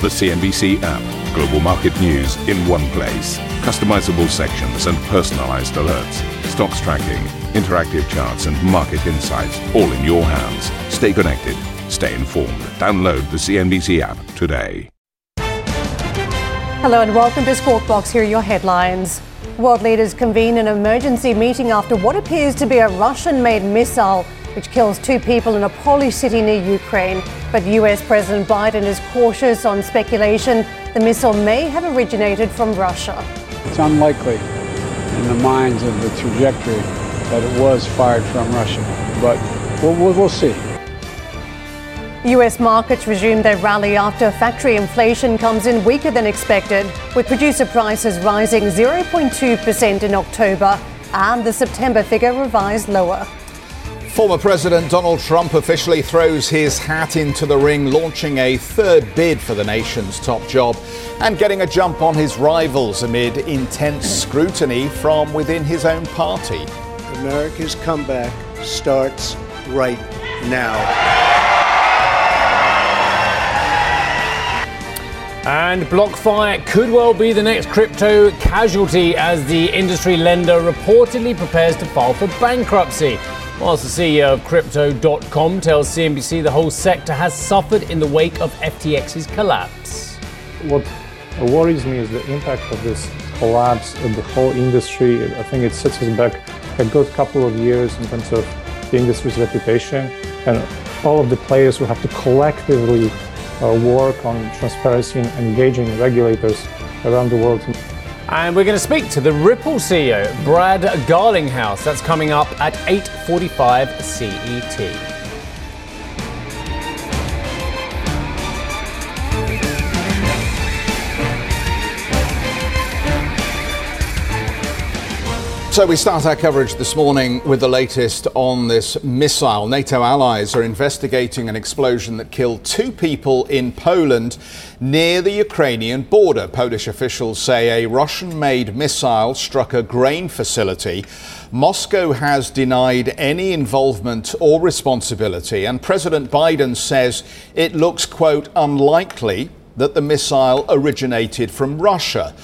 The CNBC app. Global market news in one place. Customizable sections and personalized alerts. Stocks tracking, interactive charts, and market insights all in your hands. Stay connected. Stay informed. Download the CNBC app today. Hello and welcome to Squawk Box. Here are your headlines. World leaders convene an emergency meeting after what appears to be a Russian made missile which kills two people in a Polish city near Ukraine. But US President Biden is cautious on speculation the missile may have originated from Russia. It's unlikely in the minds of the trajectory that it was fired from Russia, but we'll, we'll, we'll see. US markets resume their rally after factory inflation comes in weaker than expected, with producer prices rising 0.2% in October and the September figure revised lower. Former President Donald Trump officially throws his hat into the ring, launching a third bid for the nation's top job and getting a jump on his rivals amid intense scrutiny from within his own party. America's comeback starts right now. And BlockFi could well be the next crypto casualty as the industry lender reportedly prepares to file for bankruptcy. Whilst the CEO of Crypto.com tells CNBC the whole sector has suffered in the wake of FTX's collapse. What worries me is the impact of this collapse of the whole industry. I think it sets us back a good couple of years in terms of the industry's reputation and all of the players who have to collectively uh, work on transparency and engaging regulators around the world. And we're going to speak to the Ripple CEO, Brad Garlinghouse. That's coming up at 8:45 CET. So we start our coverage this morning with the latest on this missile. NATO allies are investigating an explosion that killed two people in Poland near the Ukrainian border. Polish officials say a Russian made missile struck a grain facility. Moscow has denied any involvement or responsibility, and President Biden says it looks, quote, unlikely that the missile originated from Russia.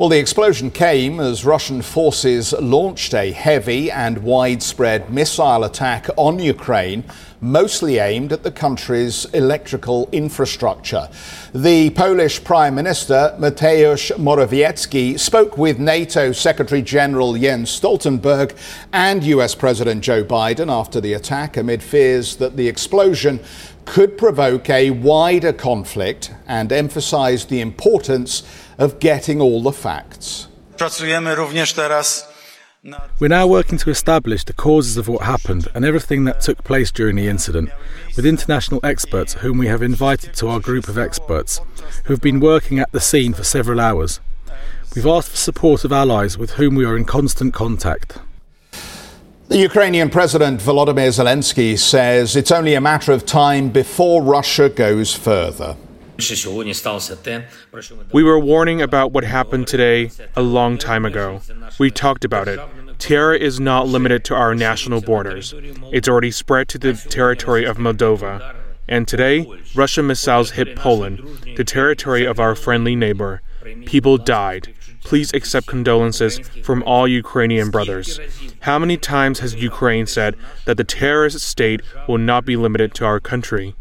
Well, the explosion came as Russian forces launched a heavy and widespread missile attack on Ukraine, mostly aimed at the country's electrical infrastructure. The Polish Prime Minister, Mateusz Morawiecki, spoke with NATO Secretary General Jens Stoltenberg and US President Joe Biden after the attack amid fears that the explosion could provoke a wider conflict and emphasize the importance of getting all the facts. We're now working to establish the causes of what happened and everything that took place during the incident, with international experts whom we have invited to our group of experts, who have been working at the scene for several hours. We've asked for support of allies with whom we are in constant contact. The Ukrainian President Volodymyr Zelensky says it's only a matter of time before Russia goes further. We were warning about what happened today a long time ago. We talked about it. Terror is not limited to our national borders. It's already spread to the territory of Moldova. And today, Russian missiles hit Poland, the territory of our friendly neighbor. People died. Please accept condolences from all Ukrainian brothers. How many times has Ukraine said that the terrorist state will not be limited to our country?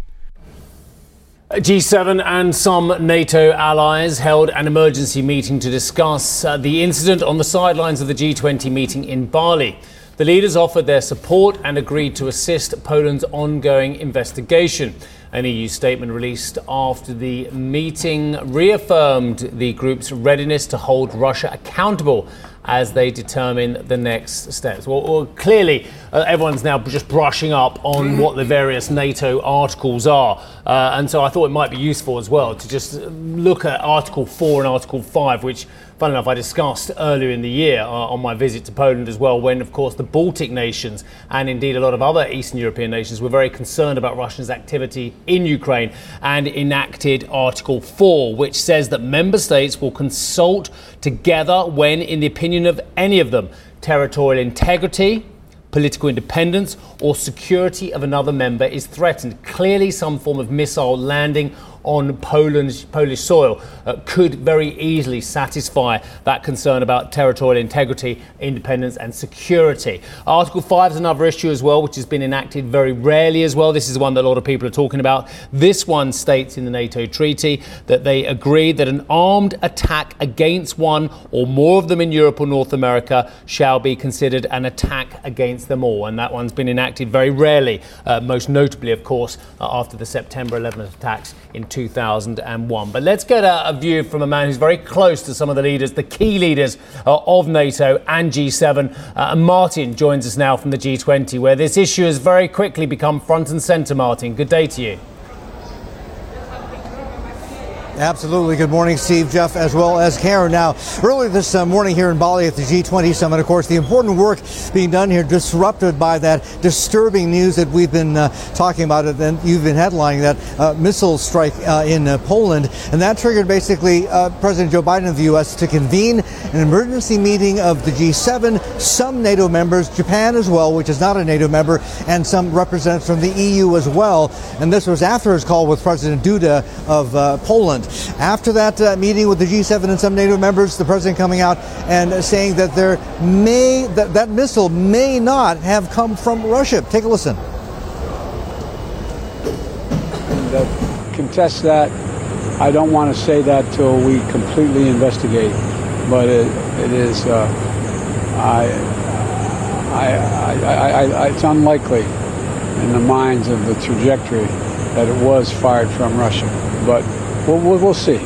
G7 and some NATO allies held an emergency meeting to discuss uh, the incident on the sidelines of the G20 meeting in Bali. The leaders offered their support and agreed to assist Poland's ongoing investigation. An EU statement released after the meeting reaffirmed the group's readiness to hold Russia accountable as they determine the next steps. Well, well clearly, uh, everyone's now just brushing up on what the various NATO articles are. Uh, and so I thought it might be useful as well to just look at Article 4 and Article 5, which Fun enough, I discussed earlier in the year uh, on my visit to Poland as well, when, of course, the Baltic nations and indeed a lot of other Eastern European nations were very concerned about Russia's activity in Ukraine and enacted Article 4, which says that member states will consult together when, in the opinion of any of them, territorial integrity, political independence, or security of another member is threatened. Clearly, some form of missile landing on Poland's Polish soil uh, could very easily satisfy that concern about territorial integrity, independence, and security. Article 5 is another issue as well, which has been enacted very rarely as well. This is one that a lot of people are talking about. This one states in the NATO treaty that they agree that an armed attack against one or more of them in Europe or North America shall be considered an attack against them all. And that one's been enacted very rarely, uh, most notably, of course, uh, after the September 11th attacks in 2001. But let's get a, a, view from a man who's very close to some of the leaders, the key leaders uh, of NATO and G7. Uh, and Martin joins us now from the G20, where this issue has very quickly become front and centre. Martin, good day to you. Absolutely. Good morning, Steve, Jeff, as well as Karen. Now, earlier this uh, morning here in Bali at the G20 summit, of course, the important work being done here disrupted by that disturbing news that we've been uh, talking about, It and you've been headlining that uh, missile strike uh, in uh, Poland, and that triggered basically uh, President Joe Biden of the U.S. to convene an emergency meeting of the G7, some NATO members, Japan as well, which is not a NATO member, and some representatives from the EU as well. And this was after his call with President Duda of Poland. After that uh, meeting with the G7 and some NATO members, the president coming out and saying that there may that, that missile may not have come from Russia. Take a listen. And, uh, contest that. I don't want to say that till we completely investigate, but it, it is. Uh, I, I, I, I, it's unlikely in the minds of the trajectory that it was fired from Russia, but we'll, we'll, we'll see.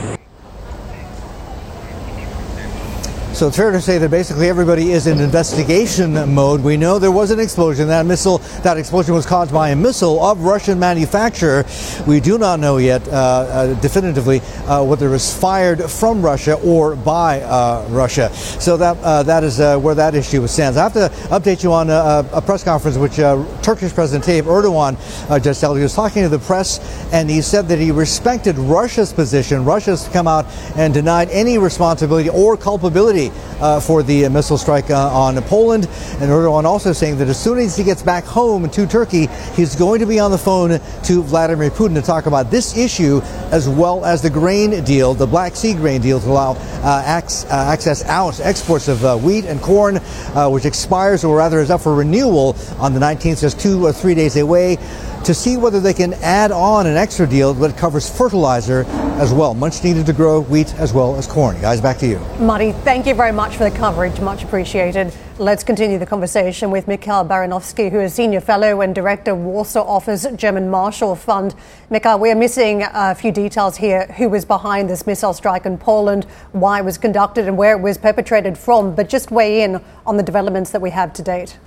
So it's fair to say that basically everybody is in investigation mode. We know there was an explosion. That missile, that explosion was caused by a missile of Russian manufacture. We do not know yet uh, uh, definitively uh, whether it was fired from Russia or by uh, Russia. So that uh, that is uh, where that issue stands. I have to update you on a, a press conference which Turkish President Tayyip Erdogan just held. He was talking to the press and he said that he respected Russia's position. Russia's come out and denied any responsibility or culpability for the missile strike uh, on Poland. And Erdogan also saying that as soon as he gets back home to Turkey, he's going to be on the phone to Vladimir Putin to talk about this issue as well as the grain deal, the Black Sea grain deal to allow uh, access out exports of uh, wheat and corn, uh, which expires or rather is up for renewal on the 19th, just two or three days away to see whether they can add on an extra deal that covers fertilizer as well, much needed to grow wheat as well as corn. Guys, back to you. Marty, thank you very much for the coverage. Much appreciated. Let's continue the conversation with Mikhail Baranowski, who is Senior Fellow and Director, Warsaw Office, German Marshall Fund. Mikhail, we are missing a few details here. Who was behind this missile strike in Poland, why it was conducted, and where it was perpetrated from. But just weigh in on the developments that we have to date.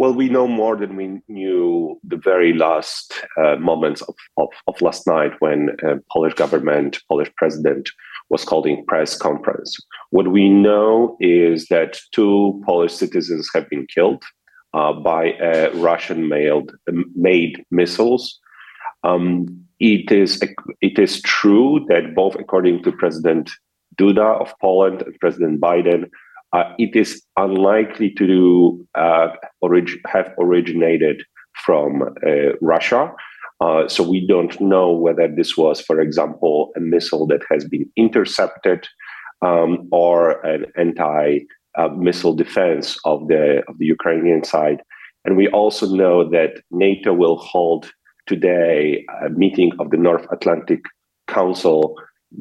Well, we know more than we knew the very last uh, moments of, of, of, last night when uh, Polish government, Polish president was holding press conference. What we know is that two Polish citizens have been killed uh, by Russian made, made missiles. Um, it is it is true that both according to President Duda of Poland and President Biden, uh, it is unlikely to uh, orig- have originated from uh, Russia. Uh, so we don't know whether this was, for example, a missile that has been intercepted um, or an anti-missile defense of the of the Ukrainian side. And we also know that NATO will hold today a meeting of the North Atlantic Council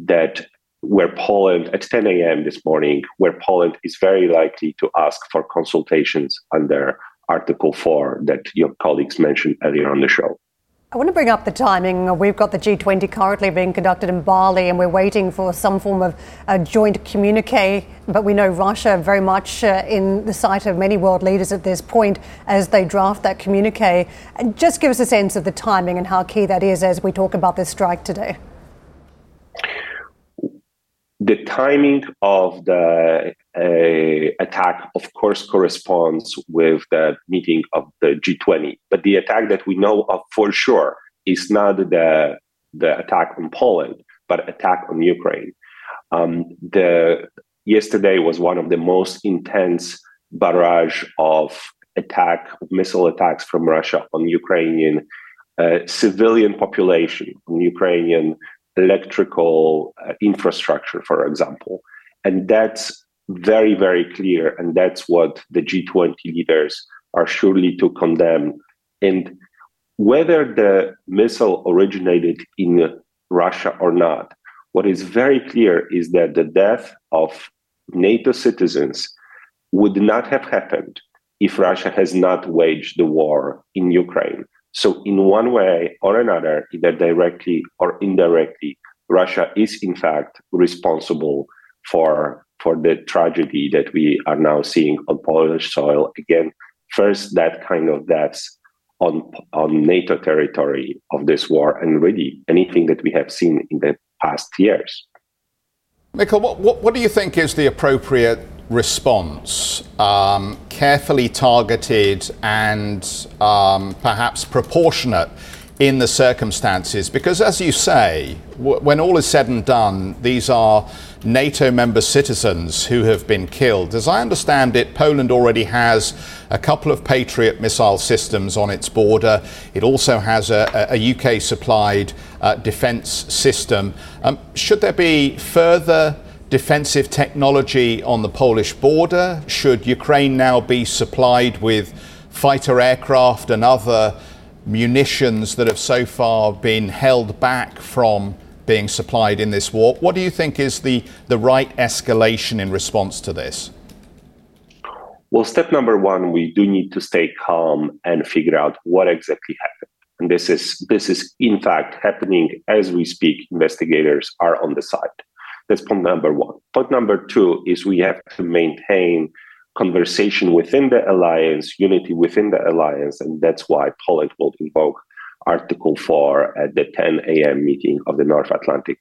that where Poland at 10 a.m. this morning, where Poland is very likely to ask for consultations under Article 4 that your colleagues mentioned earlier on the show. I want to bring up the timing. We've got the G20 currently being conducted in Bali, and we're waiting for some form of a joint communique. But we know Russia very much uh, in the sight of many world leaders at this point as they draft that communique. And just give us a sense of the timing and how key that is as we talk about this strike today the timing of the uh, attack, of course, corresponds with the meeting of the G20. But the attack that we know of for sure is not the the attack on Poland, but attack on Ukraine. Um, the yesterday was one of the most intense barrage of attack, missile attacks from Russia on Ukrainian uh, civilian population, on Ukrainian electrical uh, infrastructure, for example. And that's very, very clear. And that's what the G20 leaders are surely to condemn. And whether the missile originated in Russia or not, what is very clear is that the death of NATO citizens would not have happened if Russia has not waged the war in Ukraine. So, in one way or another, either directly or indirectly, Russia is in fact responsible for for the tragedy that we are now seeing on Polish soil. Again, first that kind of deaths on on NATO territory of this war, and really anything that we have seen in the past years. Michael, what, what, what do you think is the appropriate response, um, carefully targeted and um, perhaps proportionate in the circumstances? Because, as you say, w- when all is said and done, these are NATO member citizens who have been killed. As I understand it, Poland already has a couple of Patriot missile systems on its border. It also has a, a UK supplied uh, defence system. Um, should there be further defensive technology on the Polish border? Should Ukraine now be supplied with fighter aircraft and other munitions that have so far been held back from being supplied in this war? What do you think is the, the right escalation in response to this? Well, step number one, we do need to stay calm and figure out what exactly happened. And this is this is in fact happening as we speak. Investigators are on the site. That's point number one. Point number two is we have to maintain conversation within the alliance, unity within the alliance, and that's why Poland will invoke Article 4 at the 10 a.m. meeting of the North Atlantic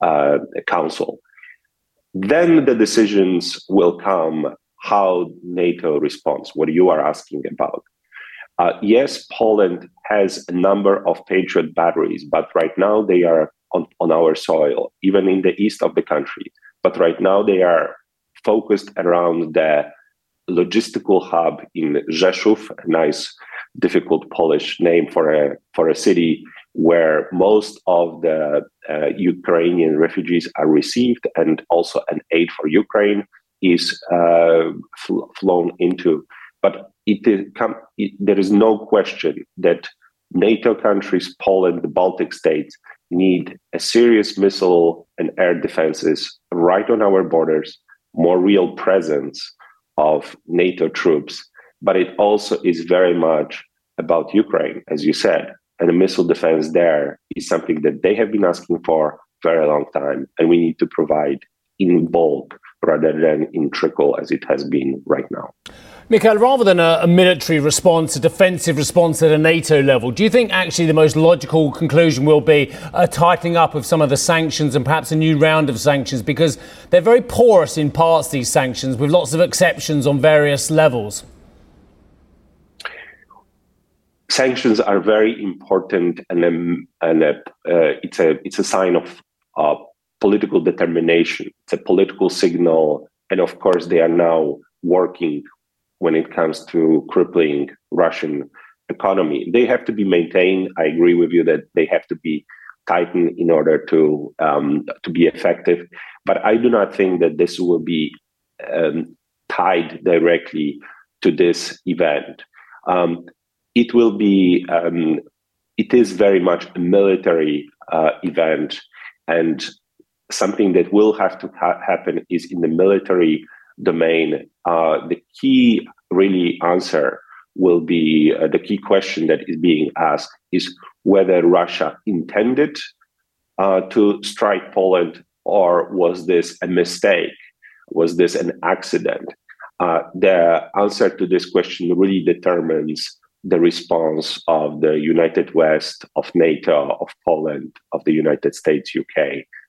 uh, Council. Then the decisions will come how NATO responds, what you are asking about. Uh, yes, Poland has a number of Patriot batteries, but right now they are on, on our soil, even in the east of the country. But right now they are focused around the logistical hub in Rzeszów, a nice, difficult Polish name for a for a city where most of the uh, Ukrainian refugees are received, and also an aid for Ukraine is uh, fl- flown into. But it is com- it, there is no question that NATO countries, Poland, the Baltic states, need a serious missile and air defenses right on our borders, more real presence of NATO troops. But it also is very much about Ukraine, as you said. And the missile defense there is something that they have been asking for very long time, and we need to provide in bulk rather than in trickle as it has been right now. Mikhail, rather than a, a, military response, a defensive response at a NATO level, do you think actually the most logical conclusion will be a tightening up of some of the sanctions and perhaps a new round of sanctions? Because they're very porous in parts, these sanctions, with lots of exceptions on various levels. Sanctions are very important, and, um, and uh, it's a it's a sign of uh, political determination. It's a political signal, and of course, they are now working when it comes to crippling Russian economy. They have to be maintained. I agree with you that they have to be tightened in order to um, to be effective. But I do not think that this will be um, tied directly to this event. Um, it will be. Um, it is very much a military uh, event, and something that will have to ha- happen is in the military domain, uh, the key really answer will be uh, the key question that is being asked is whether Russia intended uh, to strike Poland or was this a mistake? Was this an accident? Uh, the answer to this question really determines the response of the United West, of NATO, of Poland, of the United States, UK,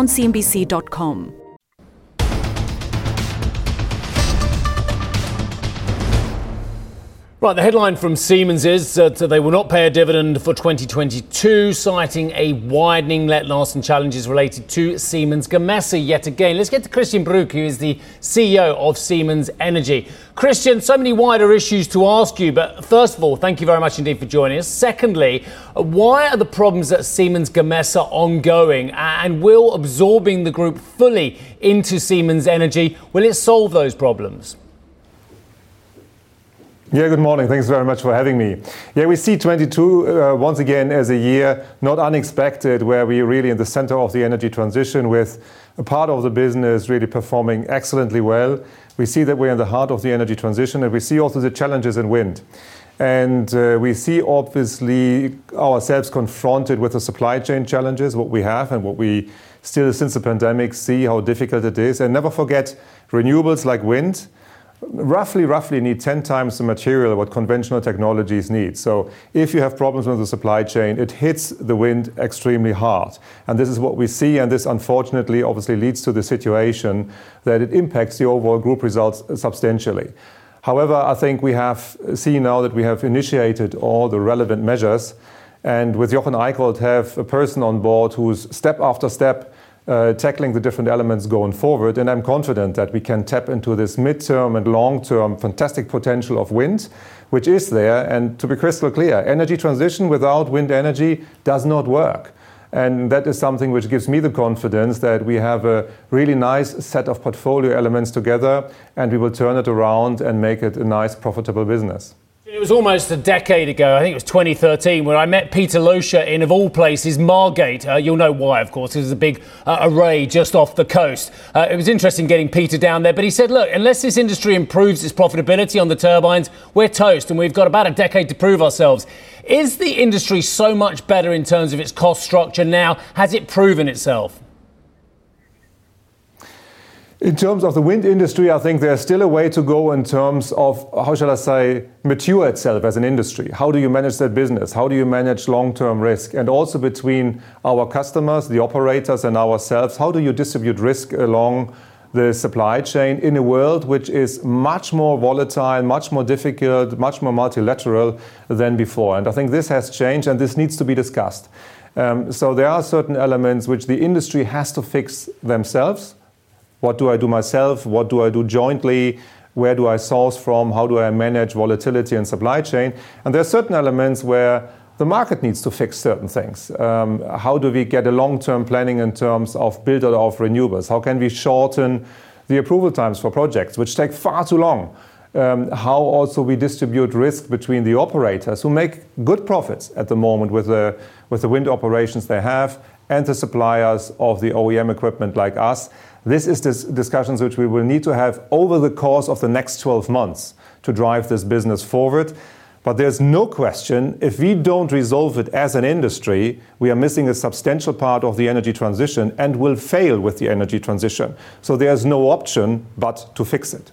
on CNBC.com. Right, the headline from Siemens is that they will not pay a dividend for 2022, citing a widening let loss and challenges related to Siemens Gamesa yet again. Let's get to Christian Bruch, who is the CEO of Siemens Energy. Christian, so many wider issues to ask you, but first of all, thank you very much indeed for joining us. Secondly, why are the problems at Siemens Gamesa ongoing, and will absorbing the group fully into Siemens Energy, will it solve those problems? Yeah, good morning. Thanks very much for having me. Yeah, we see 22 uh, once again as a year not unexpected, where we're really in the center of the energy transition with a part of the business really performing excellently well. We see that we're in the heart of the energy transition, and we see also the challenges in wind. And uh, we see obviously ourselves confronted with the supply chain challenges, what we have and what we still since the pandemic see how difficult it is. And never forget renewables like wind roughly roughly need 10 times the material what conventional technologies need. So if you have problems with the supply chain, it hits the wind extremely hard. And this is what we see, and this unfortunately obviously leads to the situation that it impacts the overall group results substantially. However, I think we have seen now that we have initiated all the relevant measures, and with Jochen Eickholt have a person on board who's step after step uh, tackling the different elements going forward. And I'm confident that we can tap into this midterm and long term fantastic potential of wind, which is there. And to be crystal clear, energy transition without wind energy does not work. And that is something which gives me the confidence that we have a really nice set of portfolio elements together and we will turn it around and make it a nice, profitable business. It was almost a decade ago, I think it was 2013, when I met Peter Loscher in, of all places, Margate. Uh, you'll know why, of course. Because there's a big uh, array just off the coast. Uh, it was interesting getting Peter down there, but he said, look, unless this industry improves its profitability on the turbines, we're toast, and we've got about a decade to prove ourselves. Is the industry so much better in terms of its cost structure now? Has it proven itself? In terms of the wind industry, I think there's still a way to go in terms of, how shall I say, mature itself as an industry. How do you manage that business? How do you manage long term risk? And also between our customers, the operators, and ourselves, how do you distribute risk along the supply chain in a world which is much more volatile, much more difficult, much more multilateral than before? And I think this has changed and this needs to be discussed. Um, so there are certain elements which the industry has to fix themselves what do I do myself? What do I do jointly? Where do I source from? How do I manage volatility in supply chain? And there are certain elements where the market needs to fix certain things. Um, how do we get a long-term planning in terms of build out of renewables? How can we shorten the approval times for projects, which take far too long? Um, how also we distribute risk between the operators who make good profits at the moment with the, with the wind operations they have and the suppliers of the OEM equipment like us. This is this discussions which we will need to have over the course of the next 12 months to drive this business forward. But there's no question if we don't resolve it as an industry, we are missing a substantial part of the energy transition and will fail with the energy transition. So there's no option but to fix it.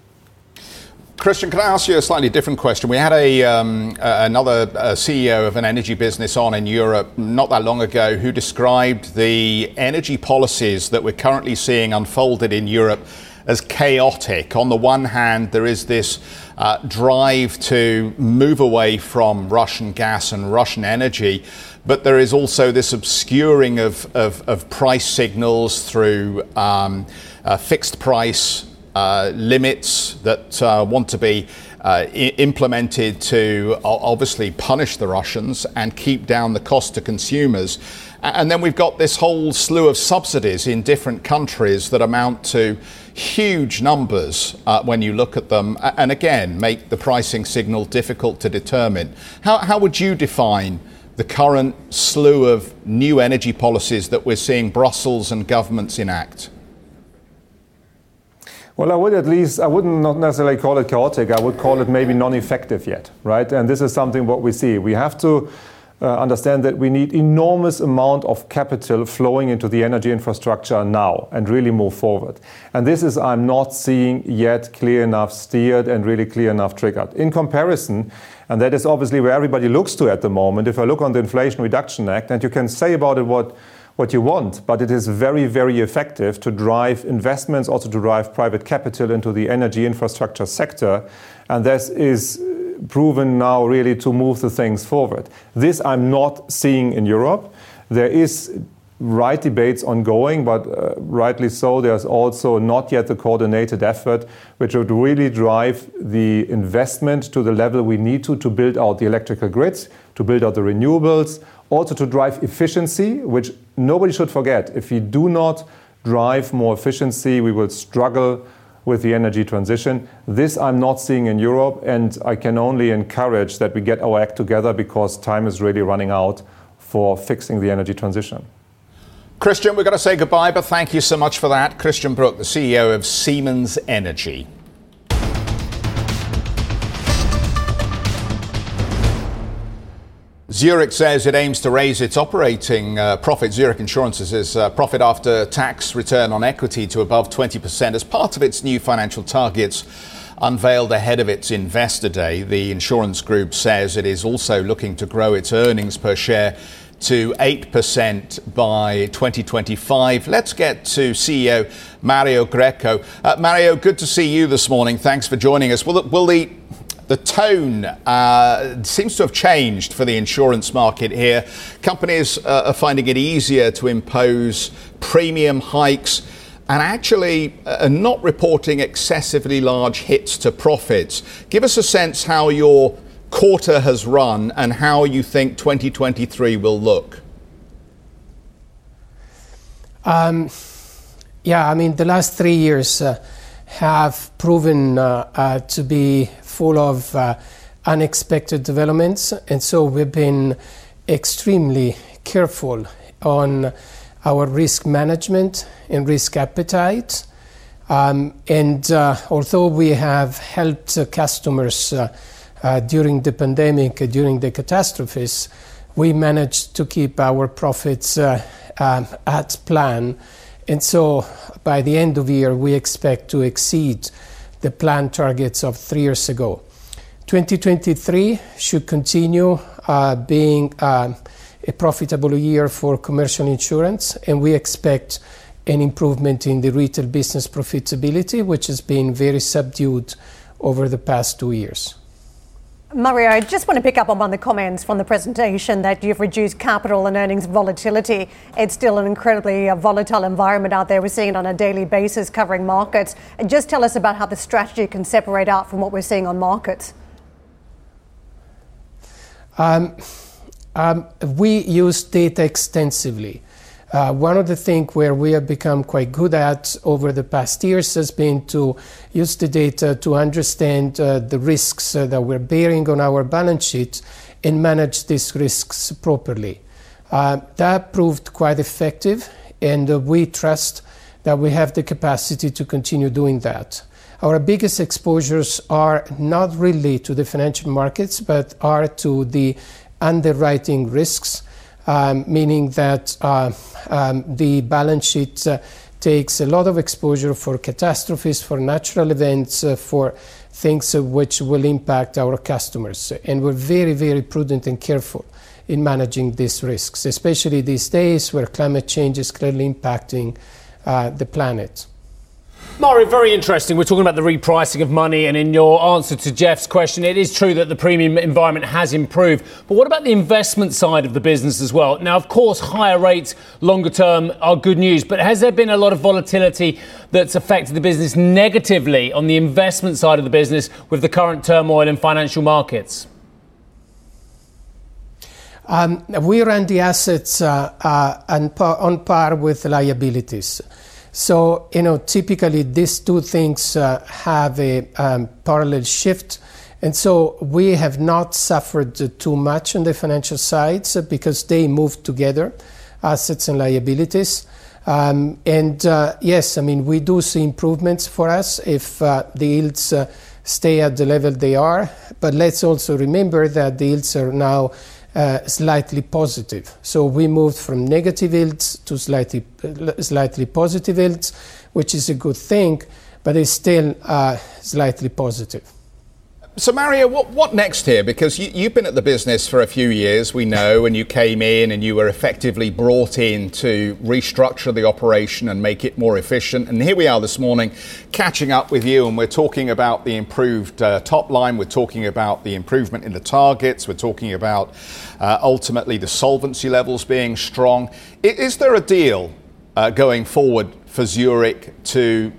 Christian, can I ask you a slightly different question? We had a um, uh, another uh, CEO of an energy business on in Europe not that long ago who described the energy policies that we're currently seeing unfolded in Europe as chaotic. On the one hand, there is this uh, drive to move away from Russian gas and Russian energy, but there is also this obscuring of, of, of price signals through um, uh, fixed price uh, limits that uh, want to be uh, I- implemented to obviously punish the Russians and keep down the cost to consumers. And then we've got this whole slew of subsidies in different countries that amount to huge numbers uh, when you look at them, and again, make the pricing signal difficult to determine. How, how would you define the current slew of new energy policies that we're seeing Brussels and governments enact? Well, I would at least, I wouldn't not necessarily call it chaotic. I would call it maybe non-effective yet, right? And this is something what we see. We have to uh, understand that we need enormous amount of capital flowing into the energy infrastructure now and really move forward. And this is I'm not seeing yet clear enough steered and really clear enough triggered. In comparison, and that is obviously where everybody looks to at the moment. If I look on the Inflation Reduction Act, and you can say about it what what you want, but it is very, very effective to drive investments, also to drive private capital into the energy infrastructure sector. And this is proven now really to move the things forward. This I'm not seeing in Europe. There is right debates ongoing, but uh, rightly so, there's also not yet the coordinated effort which would really drive the investment to the level we need to to build out the electrical grids, to build out the renewables, also to drive efficiency, which nobody should forget. If we do not drive more efficiency, we will struggle with the energy transition. This I'm not seeing in Europe, and I can only encourage that we get our act together because time is really running out for fixing the energy transition. Christian, we've got to say goodbye, but thank you so much for that. Christian Bruch, the CEO of Siemens Energy. Zurich says it aims to raise its operating uh, profit, Zurich Insurance's uh, profit after tax return on equity to above 20% as part of its new financial targets unveiled ahead of its investor day. The insurance group says it is also looking to grow its earnings per share to 8% by 2025. Let's get to CEO Mario Greco. Uh, Mario, good to see you this morning. Thanks for joining us. Will, will the the tone uh, seems to have changed for the insurance market here. Companies uh, are finding it easier to impose premium hikes and actually uh, are not reporting excessively large hits to profits. Give us a sense how your quarter has run and how you think 2023 will look. Um, yeah, I mean, the last three years uh, have proven uh, uh, to be full of uh, unexpected developments, and so we've been extremely careful on our risk management and risk appetite. Um, and uh, although we have helped customers uh, during the pandemic, during the catastrophes, we managed to keep our profits um, at plan. And so by the end of the year, we expect to exceed the planned targets of three years ago. 2023 should continue uh, being uh, a profitable year for commercial insurance, and we expect an improvement in the retail business profitability, which has been very subdued over the past two years. Mario, I just want to pick up on one of the comments from the presentation that you've reduced capital and earnings volatility. It's still an incredibly uh, volatile environment out there. We're seeing it on a daily basis covering markets. And just tell us about how the strategy can separate out from what we're seeing on markets. Um, um, we use data extensively. Uh, one of the things where we have become quite good at over the past years has been to use the data to understand uh, the risks uh, that we're bearing on our balance sheet and manage these risks properly. Uh, that proved quite effective, and uh, we trust that we have the capacity to continue doing that. Our biggest exposures are not really to the financial markets, but are to the underwriting risks meaning that uh, um, the balance sheet uh, takes a lot of exposure for catastrophes, for natural events, uh, for things which will impact our customers. And we're very, very prudent and careful in managing these risks, especially these days where climate change is clearly impacting the planet. Mario, very interesting. We're talking about the repricing of money, and in your answer to Jeff's question, it is true that the premium environment has improved. But what about the investment side of the business as well? Now, of course, higher rates longer term are good news, but has there been a lot of volatility that's affected the business negatively on the investment side of the business with the current turmoil in financial markets? Um, we run the assets uh, uh, par, on par with liabilities. So, you know, typically these two things uh, have a um, parallel shift, And so we have not suffered too much on the financial sides because they move together, assets and liabilities. Um, and uh, yes, I mean, we do see improvements for us if uh, the yields uh, stay at the level they are. But let's also remember that the yields are now uh, slightly positive. So we moved from negative yields to slightly, uh, slightly positive yields, which is a good thing, but it's still uh, slightly positive. So, Mario, what, what next here? Because you, have been at the business for a few years, we know, and you came in and you were effectively brought in to restructure the operation and make it more efficient. And here we are this morning catching up with you, and we're talking about the improved uh, top line, we're talking about the improvement in the targets, we're talking about uh, ultimately the solvency levels being strong. Is, is there a deal uh, going forward for Zurich to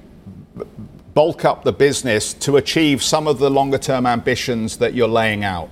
bulk up the business to achieve some of the longer term ambitions that you're laying out?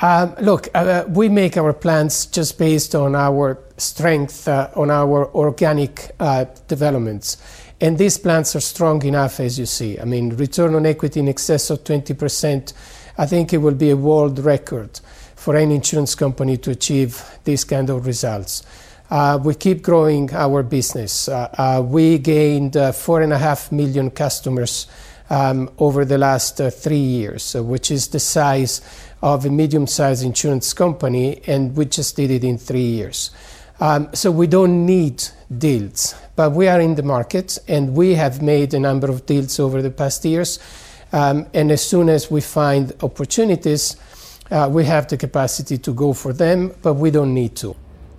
Um, look, uh, we make our plans just based on our strength, uh, on our organic uh, developments. And these plans are strong enough, as you see. I mean, return on equity in excess of 20%. I think it will be a world record for any insurance company to achieve these kind of results. Uh, we keep growing our business. Uh, uh, we gained four and a half million customers um, over the last three years, which is the size of a medium-sized insurance company, and we just did it in three years. Um, so we don't need deals, but we are in the market, and we have made a number of deals over the past years. Um, and as soon as we find opportunities, we have the capacity to go for them, but we don't need to.